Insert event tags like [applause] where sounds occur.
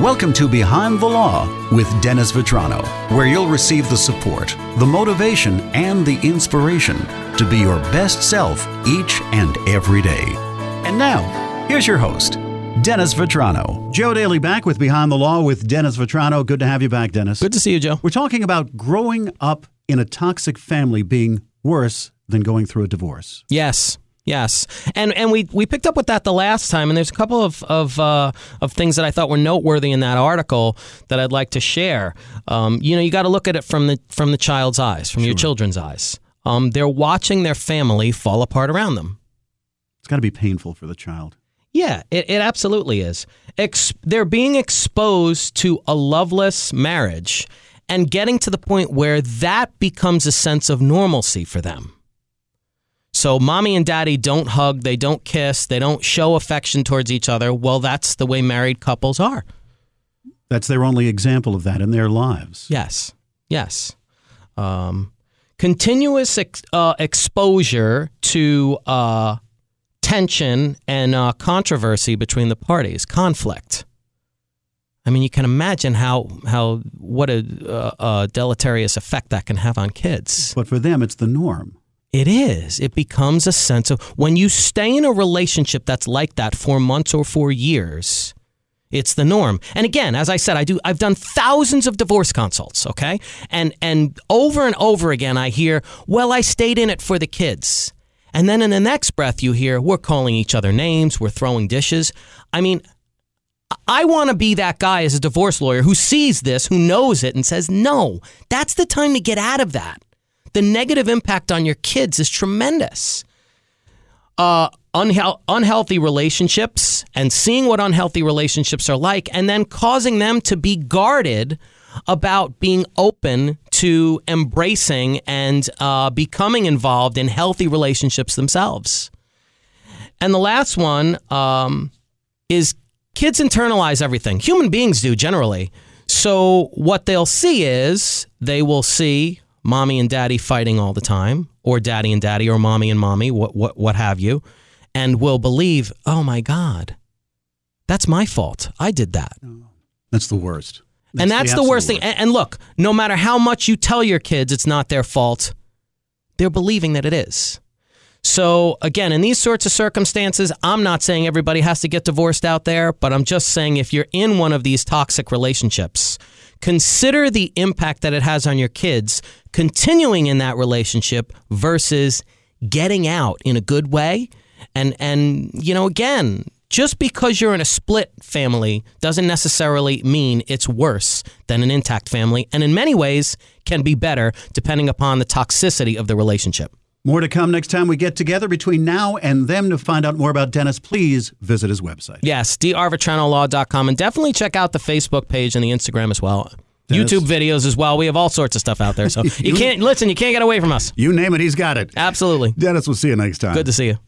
Welcome to Behind the Law with Dennis Vitrano, where you'll receive the support, the motivation, and the inspiration to be your best self each and every day. And now, here's your host, Dennis Vitrano. Joe Daly back with Behind the Law with Dennis Vitrano. Good to have you back, Dennis. Good to see you, Joe. We're talking about growing up in a toxic family being worse than going through a divorce. Yes. Yes, and and we we picked up with that the last time, and there's a couple of of uh, of things that I thought were noteworthy in that article that I'd like to share. Um, you know, you got to look at it from the from the child's eyes, from your children's eyes. Um, they're watching their family fall apart around them. It's got to be painful for the child. Yeah, it, it absolutely is. Ex- they're being exposed to a loveless marriage and getting to the point where that becomes a sense of normalcy for them. So, mommy and daddy don't hug, they don't kiss, they don't show affection towards each other. Well, that's the way married couples are. That's their only example of that in their lives. Yes, yes. Um, continuous ex- uh, exposure to uh, tension and uh, controversy between the parties, conflict. I mean, you can imagine how how what a, uh, a deleterious effect that can have on kids. But for them, it's the norm. It is. It becomes a sense of when you stay in a relationship that's like that for months or for years. It's the norm. And again, as I said, I do I've done thousands of divorce consults, okay? And and over and over again I hear, "Well, I stayed in it for the kids." And then in the next breath you hear, "We're calling each other names, we're throwing dishes." I mean, I want to be that guy as a divorce lawyer who sees this, who knows it and says, "No, that's the time to get out of that." The negative impact on your kids is tremendous. Uh, unhe- unhealthy relationships and seeing what unhealthy relationships are like, and then causing them to be guarded about being open to embracing and uh, becoming involved in healthy relationships themselves. And the last one um, is kids internalize everything. Human beings do generally. So what they'll see is they will see mommy and daddy fighting all the time, or daddy and daddy, or mommy and mommy, what, what, what have you, and will believe, oh my God, that's my fault. I did that. Oh, that's the worst. and that's the, absolute worst thing. And, and look, no matter how much you tell your kids it's not their fault, they're believing that it is. So, again, in these sorts of circumstances, I'm not saying everybody has to get divorced out there, but I'm just saying if you're in one of these toxic relationships, consider the impact that it has on your kids continuing in that relationship versus getting out in a good way. And, and you know, again, just because you're in a split family doesn't necessarily mean it's worse than an intact family, and in many ways can be better depending upon the toxicity of the relationship. More to come next time we get together. Between now and then, to find out more about Dennis, please visit his website. Yes, drvitranolaw.com, and definitely check out the Facebook page and the Instagram as well. Dennis? YouTube videos as well. We have all sorts of stuff out there. So [laughs] you can't listen, you can't get away from us. You name it, he's got it. Absolutely. Dennis, we'll see you next time. Good to see you.